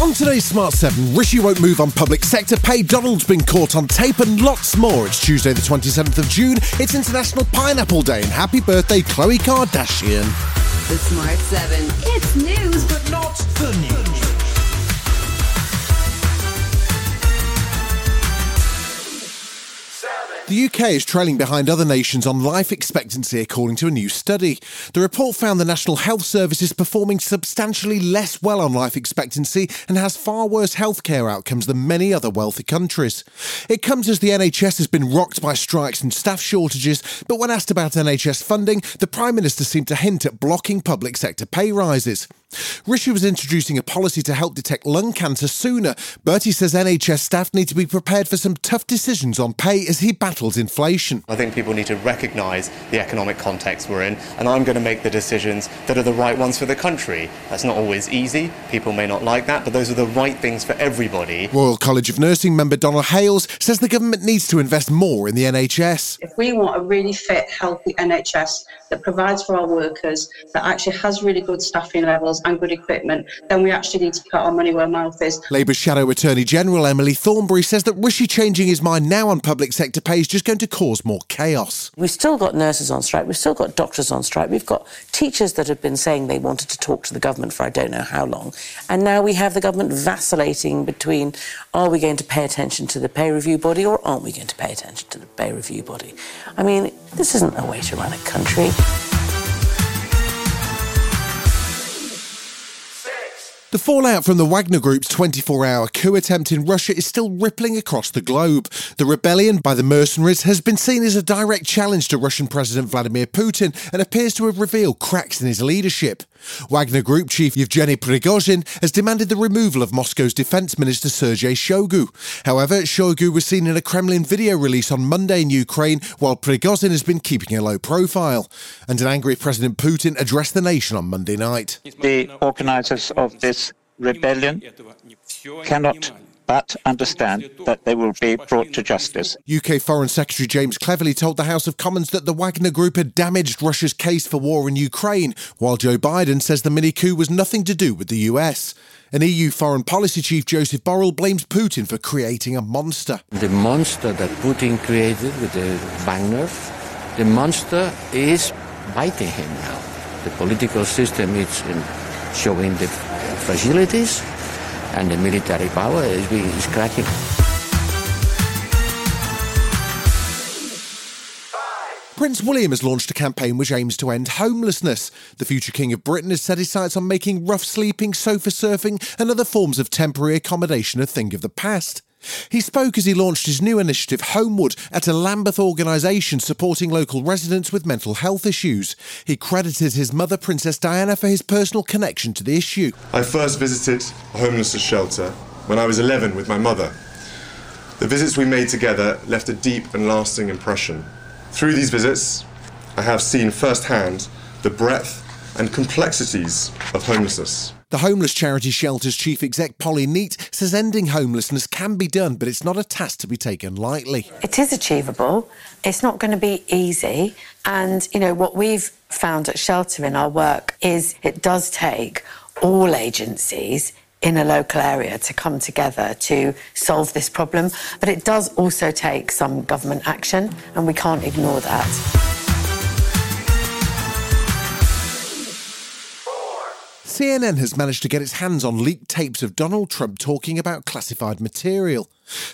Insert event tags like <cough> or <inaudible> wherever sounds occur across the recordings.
On today's Smart 7, Rishi won't move on public sector pay, Donald's been caught on tape, and lots more. It's Tuesday, the 27th of June. It's International Pineapple Day, and happy birthday, Khloe Kardashian. The Smart 7. It's news, but not the news. The UK is trailing behind other nations on life expectancy, according to a new study. The report found the National Health Service is performing substantially less well on life expectancy and has far worse healthcare outcomes than many other wealthy countries. It comes as the NHS has been rocked by strikes and staff shortages, but when asked about NHS funding, the Prime Minister seemed to hint at blocking public sector pay rises. Rishi was introducing a policy to help detect lung cancer sooner, Bertie says NHS staff need to be prepared for some tough decisions on pay as he battles inflation. I think people need to recognise the economic context we're in, and I'm going to make the decisions that are the right ones for the country. That's not always easy, people may not like that, but those are the right things for everybody. Royal College of Nursing member Donald Hales says the government needs to invest more in the NHS. If we want a really fit, healthy NHS that provides for our workers, that actually has really good staffing levels and good equipment, then we actually need to put our money where our mouth is. Labour's Shadow Attorney General Emily Thornberry says that Rishi changing his mind now on public sector pay is just going to cause more chaos. We've still got nurses on strike, we've still got doctors on strike, we've got teachers that have been saying they wanted to talk to the government for I don't know how long. And now we have the government vacillating between are we going to pay attention to the pay review body or aren't we going to pay attention to the pay review body? I mean, this isn't a way to run a country. The fallout from the Wagner Group's 24 hour coup attempt in Russia is still rippling across the globe. The rebellion by the mercenaries has been seen as a direct challenge to Russian President Vladimir Putin and appears to have revealed cracks in his leadership. Wagner Group chief Yevgeny Prigozhin has demanded the removal of Moscow's defense minister Sergei Shoigu. However, Shoigu was seen in a Kremlin video release on Monday in Ukraine, while Prigozhin has been keeping a low profile. And an angry President Putin addressed the nation on Monday night. The organizers of this rebellion cannot but understand that they will be brought to justice. UK Foreign Secretary James Cleverly told the House of Commons that the Wagner Group had damaged Russia's case for war in Ukraine, while Joe Biden says the mini coup was nothing to do with the US. An EU foreign policy chief, Joseph Borrell, blames Putin for creating a monster. The monster that Putin created with the Wagner, the monster is biting him now. The political system is showing the fragilities and the military power is, is cracking. Prince William has launched a campaign which aims to end homelessness. The future King of Britain has set his sights on making rough sleeping, sofa surfing, and other forms of temporary accommodation a thing of the past. He spoke as he launched his new initiative, Homewards, at a Lambeth organisation supporting local residents with mental health issues. He credited his mother, Princess Diana, for his personal connection to the issue. I first visited a homelessness shelter when I was 11 with my mother. The visits we made together left a deep and lasting impression. Through these visits, I have seen firsthand the breadth and complexities of homelessness. The homeless charity shelter's chief exec Polly Neate says ending homelessness can be done, but it's not a task to be taken lightly. It is achievable. It's not going to be easy. And, you know, what we've found at Shelter in our work is it does take all agencies in a local area to come together to solve this problem. But it does also take some government action, and we can't ignore that. CNN has managed to get its hands on leaked tapes of Donald Trump talking about classified material.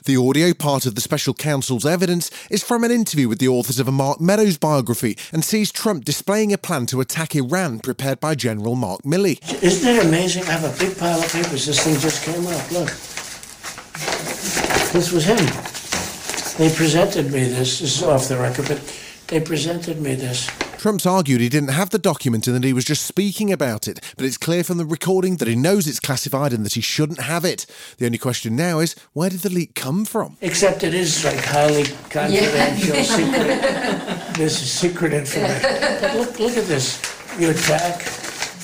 The audio, part of the special counsel's evidence, is from an interview with the authors of a Mark Meadows biography and sees Trump displaying a plan to attack Iran prepared by General Mark Milley. Isn't it amazing? I have a big pile of papers. This thing just came up. Look. This was him. They presented me this. This is off the record, but they presented me this. Trump's argued he didn't have the document and that he was just speaking about it, but it's clear from the recording that he knows it's classified and that he shouldn't have it. The only question now is where did the leak come from? Except it is like highly confidential, yeah. secret. this is secret information. But <laughs> look, look at this. You attack,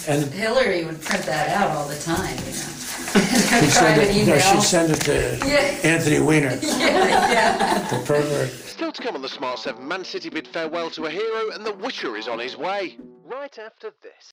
and <laughs> Hillary would print that out all the time. You know. <laughs> She'd send, it, no, she'd send it to <laughs> Yeah. Anthony Weiner, Yeah, yeah. the pervert. Still to come on the Smart 7, Man City bid farewell to a hero and the Witcher is on his way. Right after this.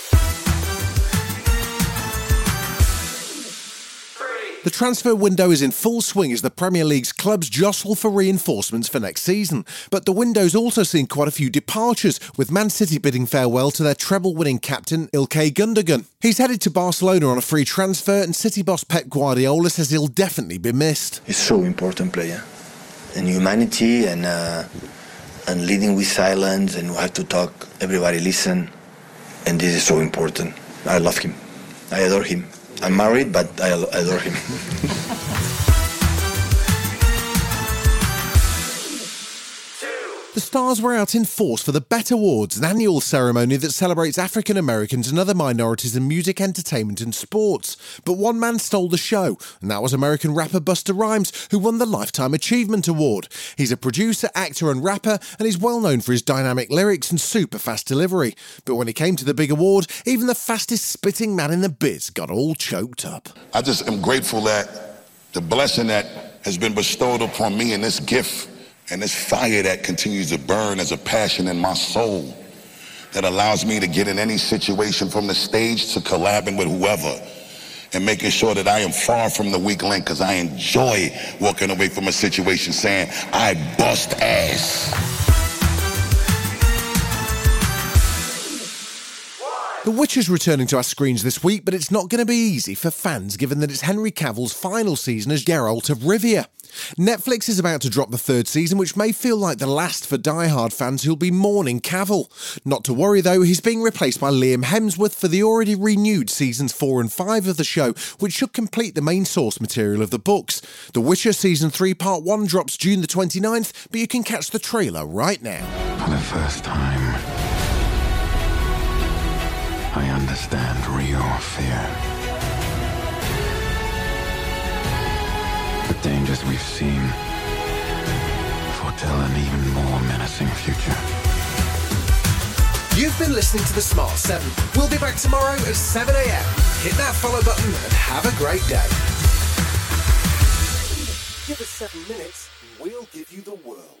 The transfer window is in full swing as the Premier League's clubs jostle for reinforcements for next season. But the window's also seen quite a few departures, with Man City bidding farewell to their treble winning captain Ilkay Gundogan. He's headed to Barcelona on a free transfer, and City boss Pep Guardiola says he'll definitely be missed. He's so important player. And humanity and, uh, and leading with silence, and we have to talk, everybody listen. And this is so important. I love him. I adore him. I'm married, but I adore him. <laughs> The stars were out in force for the BET Awards, an annual ceremony that celebrates African Americans and other minorities in music, entertainment, and sports. But one man stole the show, and that was American rapper Busta Rhymes, who won the Lifetime Achievement Award. He's a producer, actor, and rapper, and he's well known for his dynamic lyrics and super fast delivery. But when it came to the big award, even the fastest spitting man in the biz got all choked up. I just am grateful that the blessing that has been bestowed upon me and this gift and this fire that continues to burn as a passion in my soul that allows me to get in any situation from the stage to collabing with whoever and making sure that I am far from the weak link because I enjoy walking away from a situation saying, I bust ass. The Witcher's returning to our screens this week, but it's not going to be easy for fans given that it's Henry Cavill's final season as Geralt of Rivia. Netflix is about to drop the third season, which may feel like the last for die-hard fans who'll be mourning Cavill. Not to worry though, he's being replaced by Liam Hemsworth for the already renewed seasons 4 and 5 of the show, which should complete the main source material of the books. The Witcher Season 3 Part 1 drops June the 29th, but you can catch the trailer right now. For the first time, understand real fear. The dangers we've seen foretell an even more menacing future. You've been listening to The Smart 7. We'll be back tomorrow at 7 a.m. Hit that follow button and have a great day. Give us seven minutes we'll give you the world.